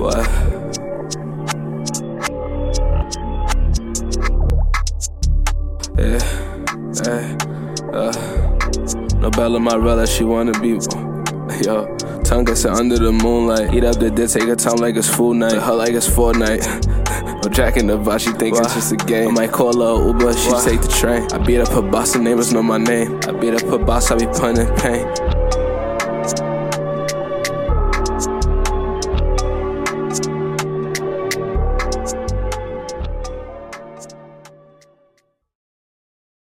What? Yeah, hey, uh, no Bella Marella, she wanna be. Uh, yo, tongue gets under the moonlight. Eat up the dick, take her time like it's food night. Her like it's Fortnite. I'm jacking the vibe, she think it's just a game. I might call her Uber, she take the train. I beat up her boss, the neighbors know my name. I beat up her boss, I be punting pain.